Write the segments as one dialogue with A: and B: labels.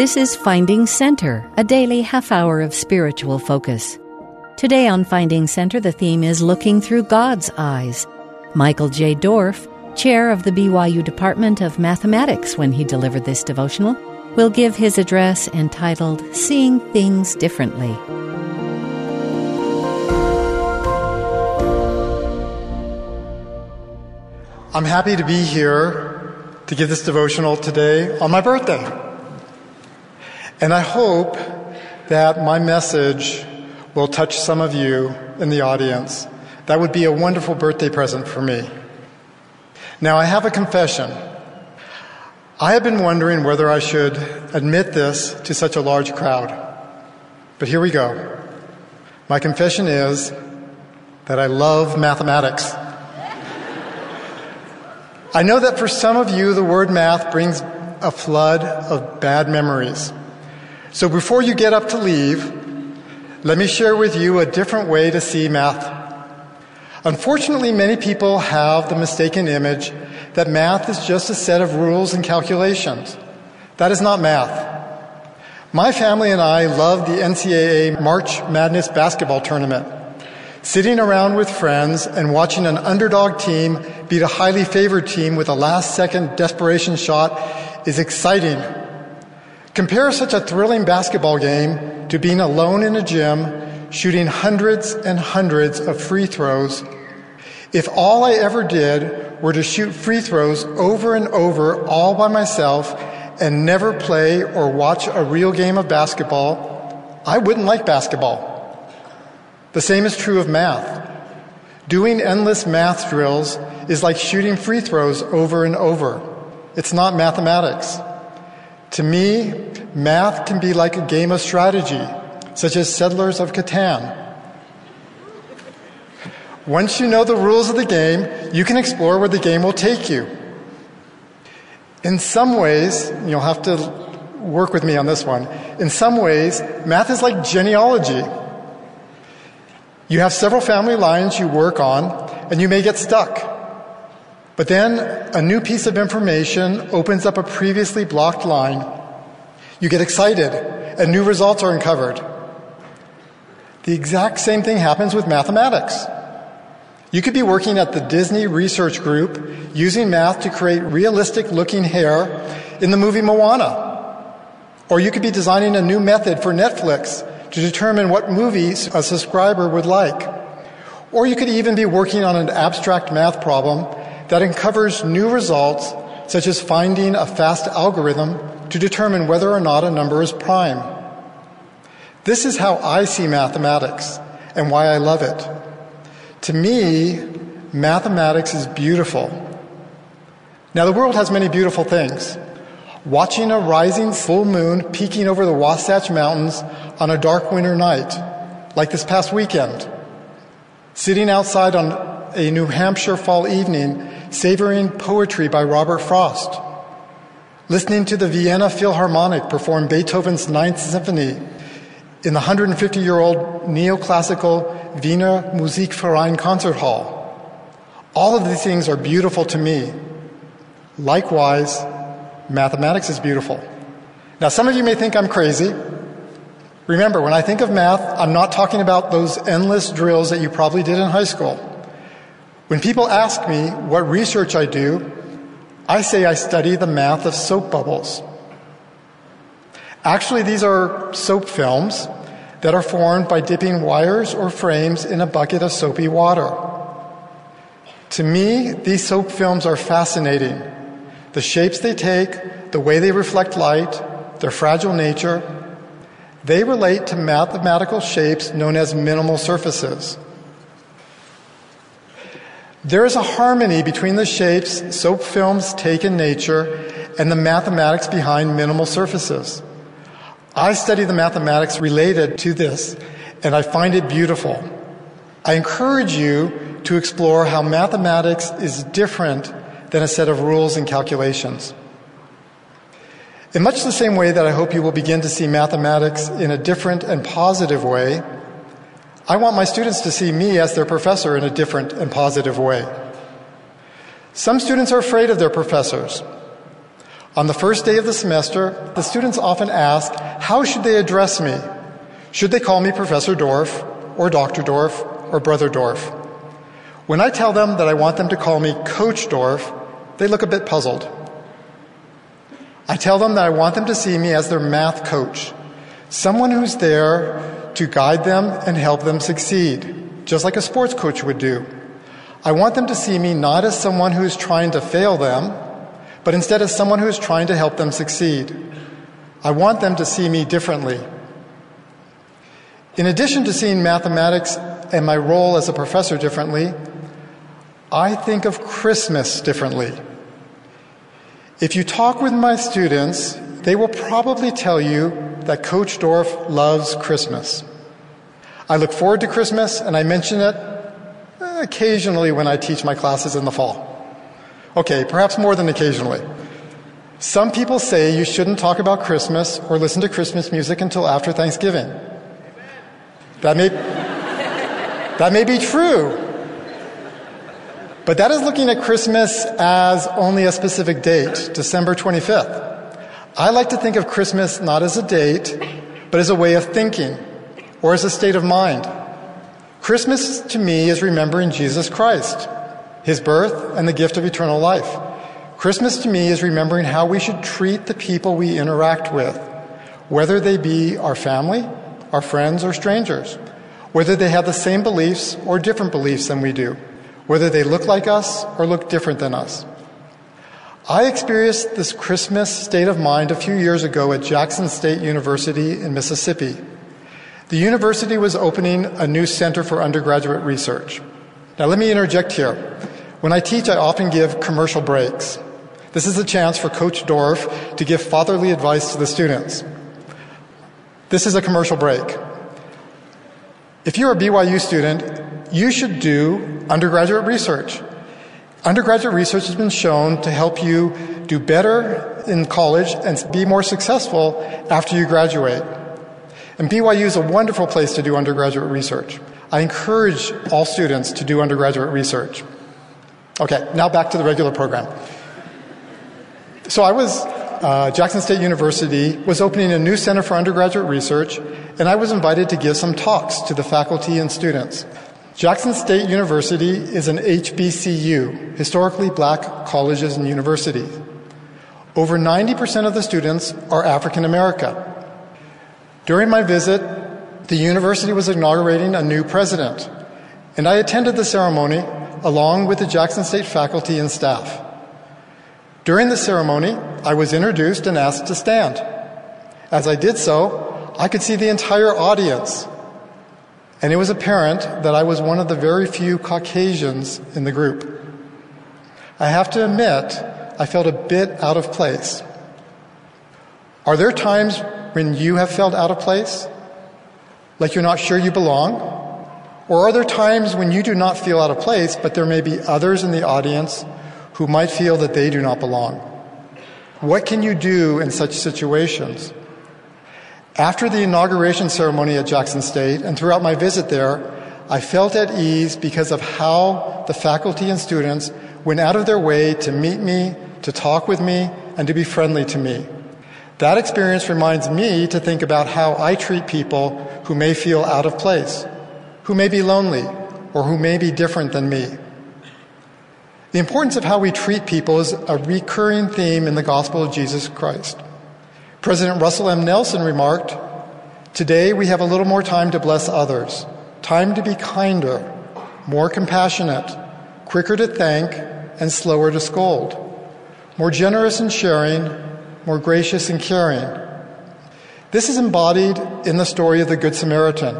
A: This is Finding Center, a daily half hour of spiritual focus. Today on Finding Center, the theme is Looking Through God's Eyes. Michael J. Dorff, chair of the BYU Department of Mathematics when he delivered this devotional, will give his address entitled Seeing Things Differently.
B: I'm happy to be here to give this devotional today on my birthday. And I hope that my message will touch some of you in the audience. That would be a wonderful birthday present for me. Now, I have a confession. I have been wondering whether I should admit this to such a large crowd. But here we go. My confession is that I love mathematics. I know that for some of you, the word math brings a flood of bad memories. So before you get up to leave, let me share with you a different way to see math. Unfortunately, many people have the mistaken image that math is just a set of rules and calculations. That is not math. My family and I love the NCAA March Madness basketball tournament. Sitting around with friends and watching an underdog team beat a highly favored team with a last second desperation shot is exciting. Compare such a thrilling basketball game to being alone in a gym shooting hundreds and hundreds of free throws. If all I ever did were to shoot free throws over and over all by myself and never play or watch a real game of basketball, I wouldn't like basketball. The same is true of math. Doing endless math drills is like shooting free throws over and over. It's not mathematics. To me, math can be like a game of strategy, such as Settlers of Catan. Once you know the rules of the game, you can explore where the game will take you. In some ways, you'll have to work with me on this one. In some ways, math is like genealogy. You have several family lines you work on, and you may get stuck. But then a new piece of information opens up a previously blocked line. You get excited, and new results are uncovered. The exact same thing happens with mathematics. You could be working at the Disney Research Group using math to create realistic looking hair in the movie Moana. Or you could be designing a new method for Netflix to determine what movies a subscriber would like. Or you could even be working on an abstract math problem that uncovers new results, such as finding a fast algorithm to determine whether or not a number is prime. This is how I see mathematics and why I love it. To me, mathematics is beautiful. Now, the world has many beautiful things. Watching a rising full moon peeking over the Wasatch Mountains on a dark winter night, like this past weekend. Sitting outside on a New Hampshire fall evening, savoring poetry by Robert Frost. Listening to the Vienna Philharmonic perform Beethoven's Ninth Symphony in the 150 year old neoclassical Wiener Musikverein Concert Hall. All of these things are beautiful to me. Likewise, Mathematics is beautiful. Now, some of you may think I'm crazy. Remember, when I think of math, I'm not talking about those endless drills that you probably did in high school. When people ask me what research I do, I say I study the math of soap bubbles. Actually, these are soap films that are formed by dipping wires or frames in a bucket of soapy water. To me, these soap films are fascinating the shapes they take, the way they reflect light, their fragile nature, they relate to mathematical shapes known as minimal surfaces. There is a harmony between the shapes soap films take in nature and the mathematics behind minimal surfaces. I study the mathematics related to this, and I find it beautiful. I encourage you to explore how mathematics is different than a set of rules and calculations. In much the same way that I hope you will begin to see mathematics in a different and positive way, I want my students to see me as their professor in a different and positive way. Some students are afraid of their professors. On the first day of the semester, the students often ask, how should they address me? Should they call me Professor Dorff, or Dr. Dorff, or Brother Dorff? When I tell them that I want them to call me Coach Dorff, they look a bit puzzled. I tell them that I want them to see me as their math coach, someone who's there to guide them and help them succeed, just like a sports coach would do. I want them to see me not as someone who is trying to fail them, but instead as someone who is trying to help them succeed. I want them to see me differently. In addition to seeing mathematics and my role as a professor differently, I think of Christmas differently. If you talk with my students, they will probably tell you that Coach Dorff loves Christmas. I look forward to Christmas and I mention it eh, occasionally when I teach my classes in the fall. Okay, perhaps more than occasionally. Some people say you shouldn't talk about Christmas or listen to Christmas music until after Thanksgiving. That may, that may be true. But that is looking at Christmas as only a specific date, December 25th. I like to think of Christmas not as a date, but as a way of thinking or as a state of mind. Christmas to me is remembering Jesus Christ, his birth, and the gift of eternal life. Christmas to me is remembering how we should treat the people we interact with, whether they be our family, our friends, or strangers, whether they have the same beliefs or different beliefs than we do, whether they look like us or look different than us. I experienced this Christmas state of mind a few years ago at Jackson State University in Mississippi. The university was opening a new center for undergraduate research. Now, let me interject here. When I teach, I often give commercial breaks. This is a chance for Coach Dorff to give fatherly advice to the students. This is a commercial break. If you're a BYU student, you should do undergraduate research. Undergraduate research has been shown to help you do better in college and be more successful after you graduate. And BYU is a wonderful place to do undergraduate research. I encourage all students to do undergraduate research. Okay, now back to the regular program. So I was, uh, Jackson State University was opening a new center for undergraduate research, and I was invited to give some talks to the faculty and students. Jackson State University is an HBCU, historically black colleges and universities. Over 90% of the students are African American. During my visit, the university was inaugurating a new president, and I attended the ceremony along with the Jackson State faculty and staff. During the ceremony, I was introduced and asked to stand. As I did so, I could see the entire audience, and it was apparent that I was one of the very few Caucasians in the group. I have to admit, I felt a bit out of place. Are there times when you have felt out of place? Like you're not sure you belong? Or are there times when you do not feel out of place, but there may be others in the audience who might feel that they do not belong? What can you do in such situations? After the inauguration ceremony at Jackson State and throughout my visit there, I felt at ease because of how the faculty and students went out of their way to meet me, to talk with me, and to be friendly to me. That experience reminds me to think about how I treat people who may feel out of place, who may be lonely, or who may be different than me. The importance of how we treat people is a recurring theme in the gospel of Jesus Christ. President Russell M. Nelson remarked, Today we have a little more time to bless others, time to be kinder, more compassionate, quicker to thank, and slower to scold, more generous in sharing, more gracious in caring. This is embodied in the story of the Good Samaritan,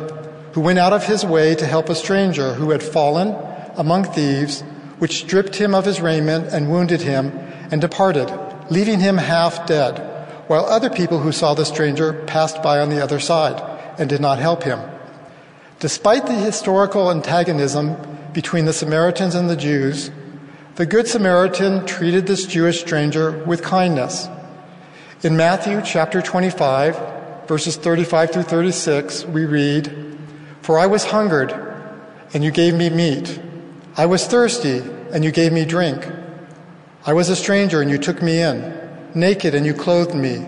B: who went out of his way to help a stranger who had fallen among thieves, which stripped him of his raiment and wounded him, and departed, leaving him half dead, while other people who saw the stranger passed by on the other side and did not help him. Despite the historical antagonism between the Samaritans and the Jews, the Good Samaritan treated this Jewish stranger with kindness in Matthew chapter 25, verses 35 through 36, we read, For I was hungered, and you gave me meat. I was thirsty, and you gave me drink. I was a stranger, and you took me in. Naked and you clothed me.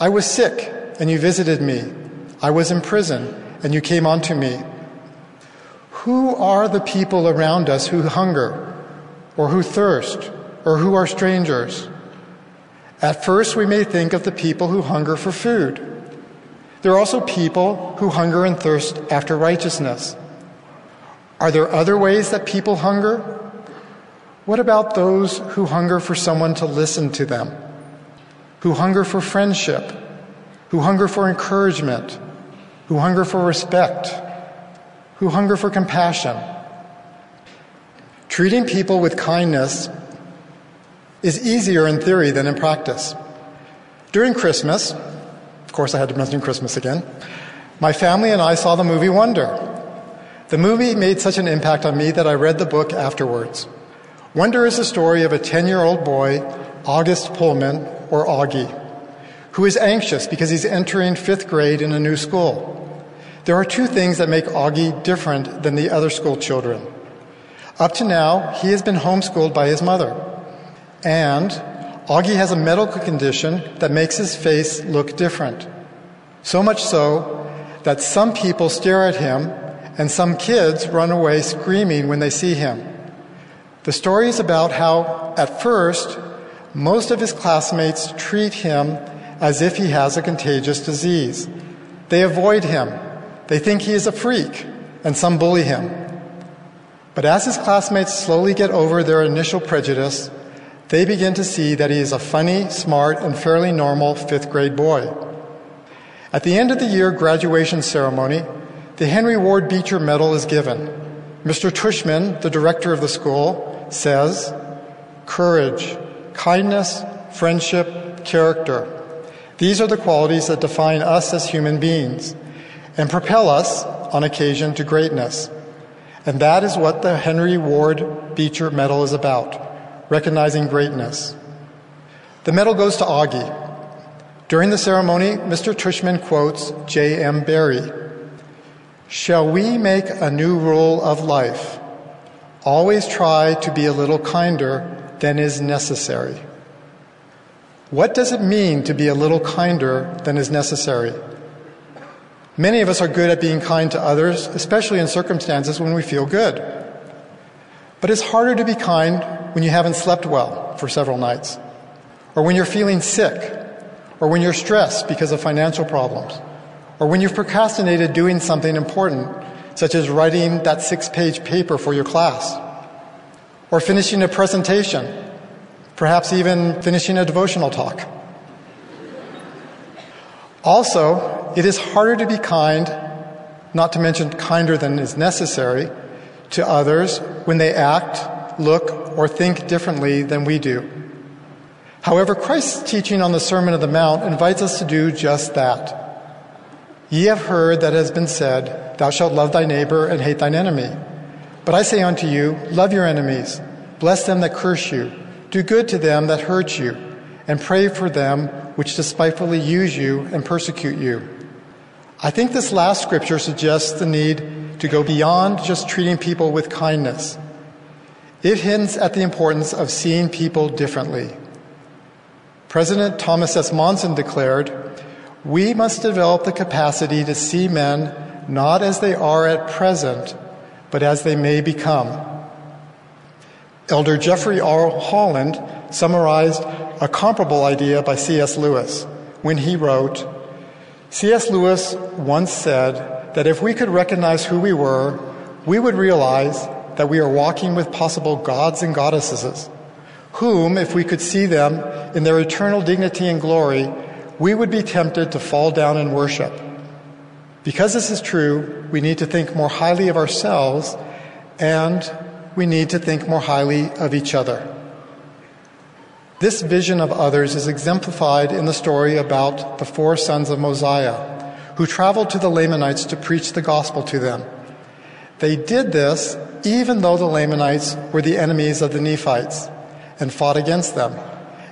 B: I was sick and you visited me. I was in prison and you came unto me. Who are the people around us who hunger or who thirst or who are strangers? At first, we may think of the people who hunger for food. There are also people who hunger and thirst after righteousness. Are there other ways that people hunger? What about those who hunger for someone to listen to them? Who hunger for friendship? Who hunger for encouragement? Who hunger for respect? Who hunger for compassion? Treating people with kindness is easier in theory than in practice. During Christmas, of course, I had to mention Christmas again. My family and I saw the movie Wonder. The movie made such an impact on me that I read the book afterwards. Wonder is the story of a 10 year old boy, August Pullman, or Augie, who is anxious because he's entering fifth grade in a new school. There are two things that make Augie different than the other school children. Up to now, he has been homeschooled by his mother. And Augie has a medical condition that makes his face look different. So much so that some people stare at him and some kids run away screaming when they see him. The story is about how, at first, most of his classmates treat him as if he has a contagious disease. They avoid him. They think he is a freak, and some bully him. But as his classmates slowly get over their initial prejudice, they begin to see that he is a funny, smart, and fairly normal fifth grade boy. At the end of the year graduation ceremony, the Henry Ward Beecher Medal is given. Mr. Tushman, the director of the school, says, Courage, kindness, friendship, character. These are the qualities that define us as human beings and propel us, on occasion, to greatness. And that is what the Henry Ward Beecher Medal is about recognizing greatness. The medal goes to Augie. During the ceremony, Mr. Tushman quotes J.M. Barrie Shall we make a new rule of life? Always try to be a little kinder than is necessary. What does it mean to be a little kinder than is necessary? Many of us are good at being kind to others, especially in circumstances when we feel good. But it's harder to be kind when you haven't slept well for several nights, or when you're feeling sick, or when you're stressed because of financial problems, or when you've procrastinated doing something important, such as writing that six page paper for your class, or finishing a presentation, perhaps even finishing a devotional talk. Also, it is harder to be kind, not to mention kinder than is necessary, to others when they act, look, or think differently than we do. However, Christ's teaching on the Sermon of the Mount invites us to do just that. Ye have heard that it has been said, Thou shalt love thy neighbor and hate thine enemy. But I say unto you, Love your enemies, bless them that curse you, do good to them that hurt you, and pray for them which despitefully use you and persecute you. I think this last scripture suggests the need to go beyond just treating people with kindness it hints at the importance of seeing people differently. President Thomas S. Monson declared, We must develop the capacity to see men not as they are at present, but as they may become. Elder Jeffrey R. Holland summarized a comparable idea by C.S. Lewis when he wrote C.S. Lewis once said that if we could recognize who we were, we would realize that we are walking with possible gods and goddesses, whom, if we could see them in their eternal dignity and glory, we would be tempted to fall down and worship. Because this is true, we need to think more highly of ourselves and we need to think more highly of each other. This vision of others is exemplified in the story about the four sons of Mosiah, who traveled to the Lamanites to preach the gospel to them. They did this even though the Lamanites were the enemies of the Nephites and fought against them.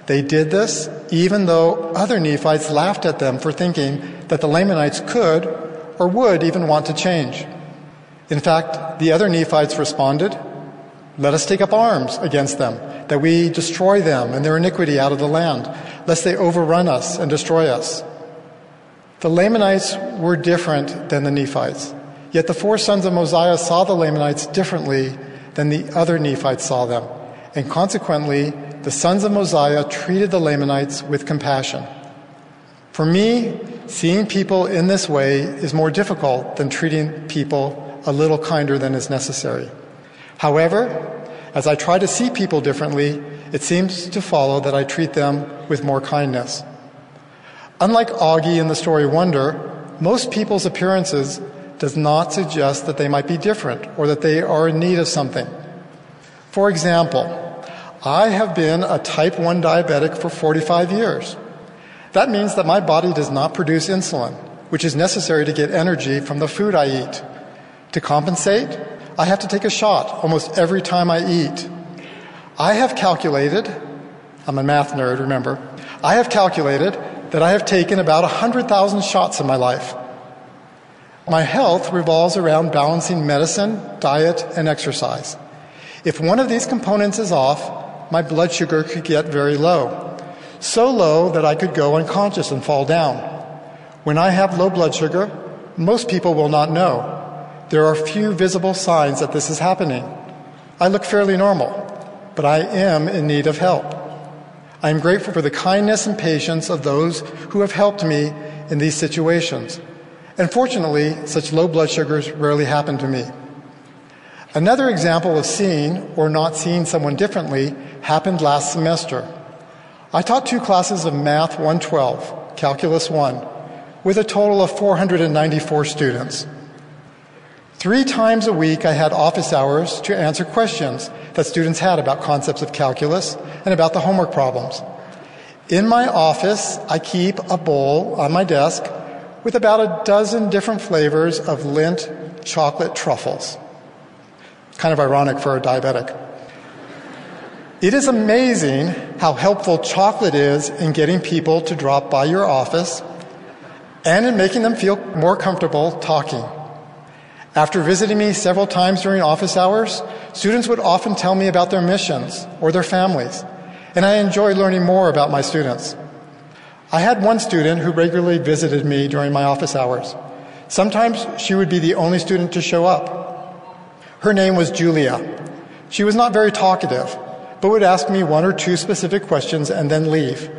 B: They did this even though other Nephites laughed at them for thinking that the Lamanites could or would even want to change. In fact, the other Nephites responded, Let us take up arms against them, that we destroy them and their iniquity out of the land. lest they overrun us and destroy us. The Lamanites were different than the Nephites, yet the four sons of Mosiah saw the Lamanites differently than the other Nephites saw them, and consequently, the sons of Mosiah treated the Lamanites with compassion. For me, seeing people in this way is more difficult than treating people a little kinder than is necessary. However, as I try to see people differently, it seems to follow that I treat them with more kindness. Unlike Augie in the story Wonder, most people's appearances does not suggest that they might be different or that they are in need of something. For example, I have been a type 1 diabetic for 45 years. That means that my body does not produce insulin, which is necessary to get energy from the food I eat. To compensate, I have to take a shot almost every time I eat. I have calculated, I'm a math nerd, remember, I have calculated that I have taken about 100,000 shots in my life. My health revolves around balancing medicine, diet, and exercise. If one of these components is off, my blood sugar could get very low. So low that I could go unconscious and fall down. When I have low blood sugar, most people will not know. There are few visible signs that this is happening. I look fairly normal, but I am in need of help. I am grateful for the kindness and patience of those who have helped me in these situations. And fortunately, such low blood sugars rarely happen to me. Another example of seeing or not seeing someone differently happened last semester. I taught two classes of Math 112, Calculus 1, with a total of 494 students. Three times a week, I had office hours to answer questions that students had about concepts of calculus and about the homework problems. In my office, I keep a bowl on my desk with about a dozen different flavors of Lindt chocolate truffles. Kind of ironic for a diabetic. It is amazing how helpful chocolate is in getting people to drop by your office and in making them feel more comfortable talking. After visiting me several times during office hours, students would often tell me about their missions or their families, and I enjoy learning more about my students. I had one student who regularly visited me during my office hours. Sometimes she would be the only student to show up. Her name was Julia. She was not very talkative, but would ask me one or two specific questions and then leave.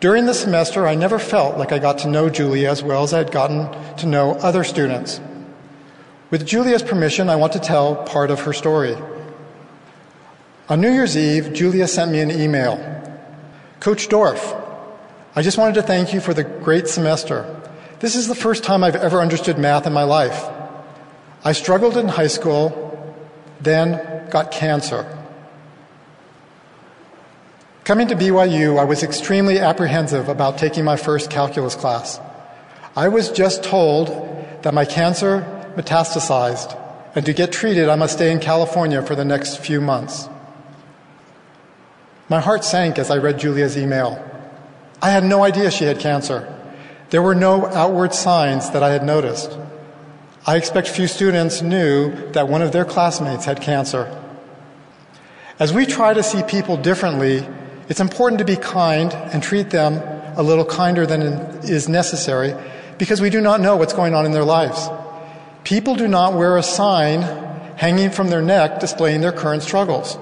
B: During the semester, I never felt like I got to know Julia as well as I had gotten to know other students. With Julia's permission, I want to tell part of her story. On New Year's Eve, Julia sent me an email. Coach Dorff, I just wanted to thank you for the great semester. This is the first time I've ever understood math in my life. I struggled in high school, then got cancer. Coming to BYU, I was extremely apprehensive about taking my first calculus class. I was just told that my cancer metastasized, and to get treated, I must stay in California for the next few months. My heart sank as I read Julia's email. I had no idea she had cancer. There were no outward signs that I had noticed. I expect few students knew that one of their classmates had cancer. As we try to see people differently, it's important to be kind and treat them a little kinder than is necessary because we do not know what's going on in their lives. People do not wear a sign hanging from their neck displaying their current struggles.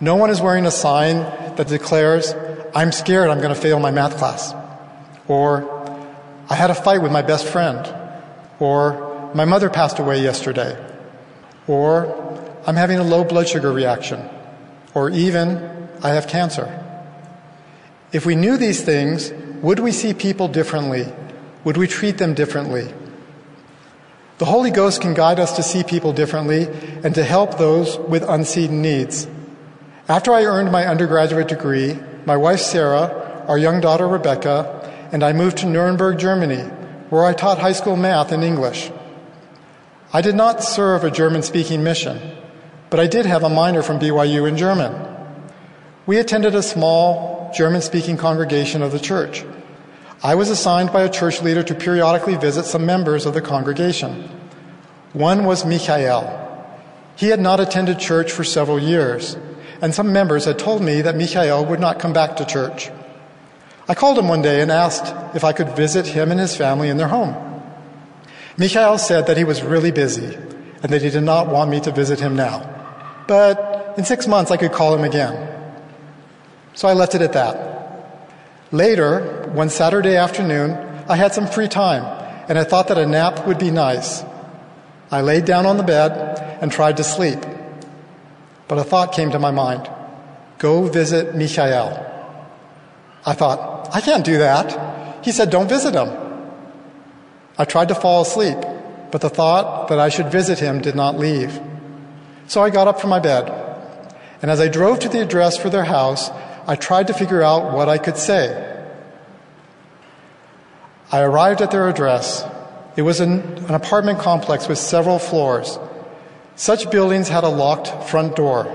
B: No one is wearing a sign that declares, I'm scared I'm going to fail my math class. Or, I had a fight with my best friend. Or, my mother passed away yesterday. Or, I'm having a low blood sugar reaction. Or even, I have cancer. If we knew these things, would we see people differently? Would we treat them differently? The Holy Ghost can guide us to see people differently and to help those with unseen needs. After I earned my undergraduate degree, my wife Sarah, our young daughter Rebecca, and I moved to Nuremberg, Germany, where I taught high school math and English. I did not serve a German speaking mission, but I did have a minor from BYU in German. We attended a small German speaking congregation of the church. I was assigned by a church leader to periodically visit some members of the congregation. One was Michael. He had not attended church for several years, and some members had told me that Michael would not come back to church. I called him one day and asked if I could visit him and his family in their home. Michael said that he was really busy and that he did not want me to visit him now. But in six months, I could call him again. So I left it at that. Later, one Saturday afternoon, I had some free time and I thought that a nap would be nice. I laid down on the bed and tried to sleep. But a thought came to my mind go visit Mikhail. I thought, I can't do that. He said, don't visit him. I tried to fall asleep, but the thought that I should visit him did not leave. So I got up from my bed, and as I drove to the address for their house, I tried to figure out what I could say. I arrived at their address. It was an, an apartment complex with several floors. Such buildings had a locked front door.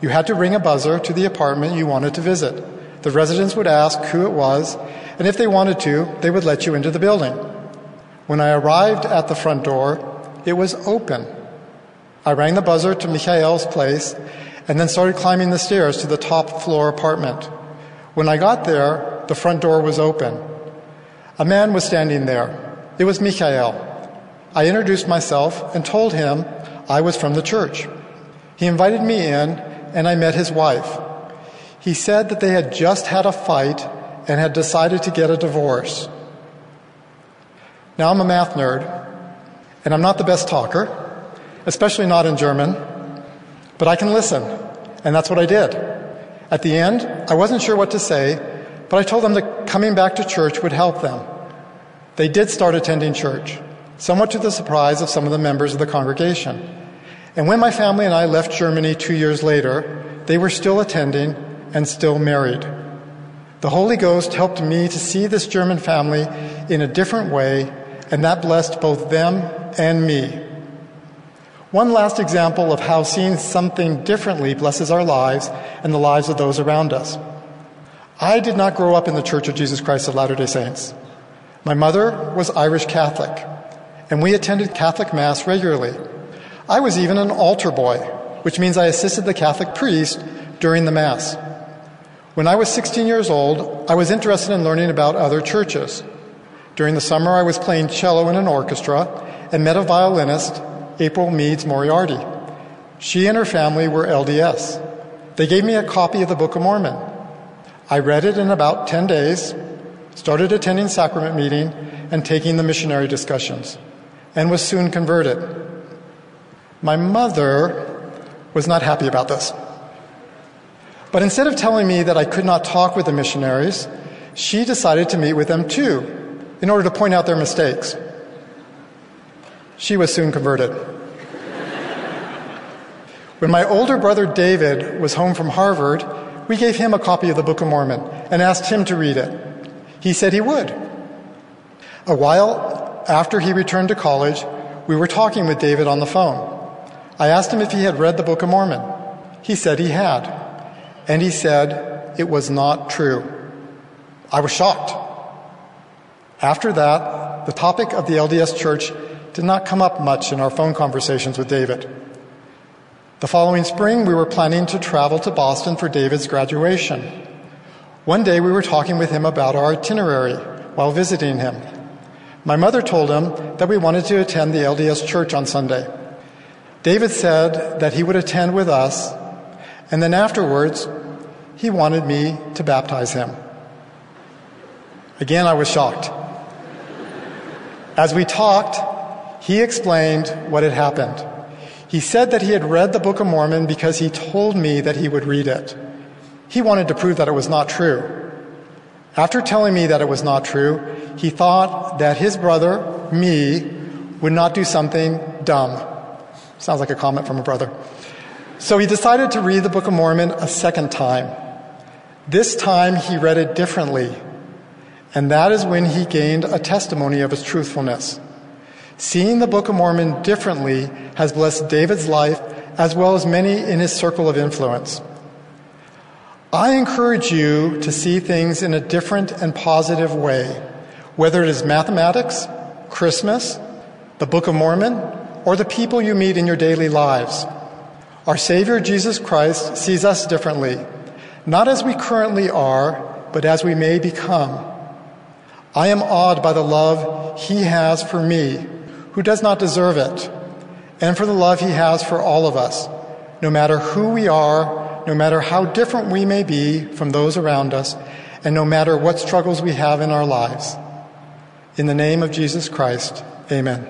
B: You had to ring a buzzer to the apartment you wanted to visit. The residents would ask who it was, and if they wanted to, they would let you into the building. When I arrived at the front door, it was open. I rang the buzzer to Mikhail's place and then started climbing the stairs to the top floor apartment. When I got there, the front door was open. A man was standing there. It was Mikhail. I introduced myself and told him I was from the church. He invited me in, and I met his wife. He said that they had just had a fight and had decided to get a divorce. Now, I'm a math nerd, and I'm not the best talker, especially not in German, but I can listen, and that's what I did. At the end, I wasn't sure what to say, but I told them that coming back to church would help them. They did start attending church, somewhat to the surprise of some of the members of the congregation. And when my family and I left Germany two years later, they were still attending and still married. The Holy Ghost helped me to see this German family in a different way, and that blessed both them and me. One last example of how seeing something differently blesses our lives and the lives of those around us. I did not grow up in the Church of Jesus Christ of Latter day Saints. My mother was Irish Catholic, and we attended Catholic Mass regularly. I was even an altar boy, which means I assisted the Catholic priest during the Mass. When I was 16 years old, I was interested in learning about other churches. During the summer, I was playing cello in an orchestra and met a violinist, April Meads Moriarty. She and her family were LDS. They gave me a copy of the Book of Mormon. I read it in about 10 days, started attending sacrament meeting and taking the missionary discussions, and was soon converted. My mother was not happy about this. But instead of telling me that I could not talk with the missionaries, she decided to meet with them too in order to point out their mistakes. She was soon converted. when my older brother David was home from Harvard, we gave him a copy of the Book of Mormon and asked him to read it. He said he would. A while after he returned to college, we were talking with David on the phone. I asked him if he had read the Book of Mormon. He said he had. And he said it was not true. I was shocked. After that, the topic of the LDS Church did not come up much in our phone conversations with David. The following spring, we were planning to travel to Boston for David's graduation. One day, we were talking with him about our itinerary while visiting him. My mother told him that we wanted to attend the LDS church on Sunday. David said that he would attend with us, and then afterwards, he wanted me to baptize him. Again, I was shocked. As we talked, he explained what had happened. He said that he had read the Book of Mormon because he told me that he would read it. He wanted to prove that it was not true. After telling me that it was not true, he thought that his brother, me, would not do something dumb. Sounds like a comment from a brother. So he decided to read the Book of Mormon a second time. This time he read it differently, and that is when he gained a testimony of its truthfulness. Seeing the Book of Mormon differently has blessed David's life as well as many in his circle of influence. I encourage you to see things in a different and positive way, whether it is mathematics, Christmas, the Book of Mormon, or the people you meet in your daily lives. Our Savior Jesus Christ sees us differently, not as we currently are, but as we may become. I am awed by the love he has for me, who does not deserve it, and for the love he has for all of us, no matter who we are, no matter how different we may be from those around us, and no matter what struggles we have in our lives. In the name of Jesus Christ, amen.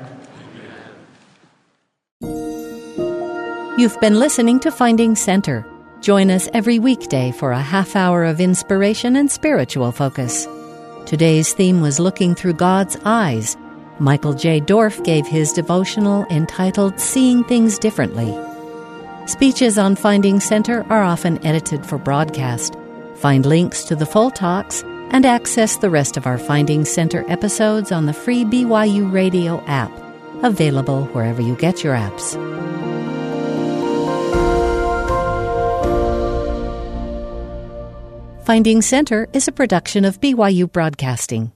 A: You've been listening to Finding Center. Join us every weekday for a half hour of inspiration and spiritual focus. Today's theme was Looking Through God's Eyes. Michael J. Dorff gave his devotional entitled Seeing Things Differently. Speeches on Finding Center are often edited for broadcast. Find links to the full talks and access the rest of our Finding Center episodes on the free BYU Radio app, available wherever you get your apps. Finding Center is a production of BYU Broadcasting.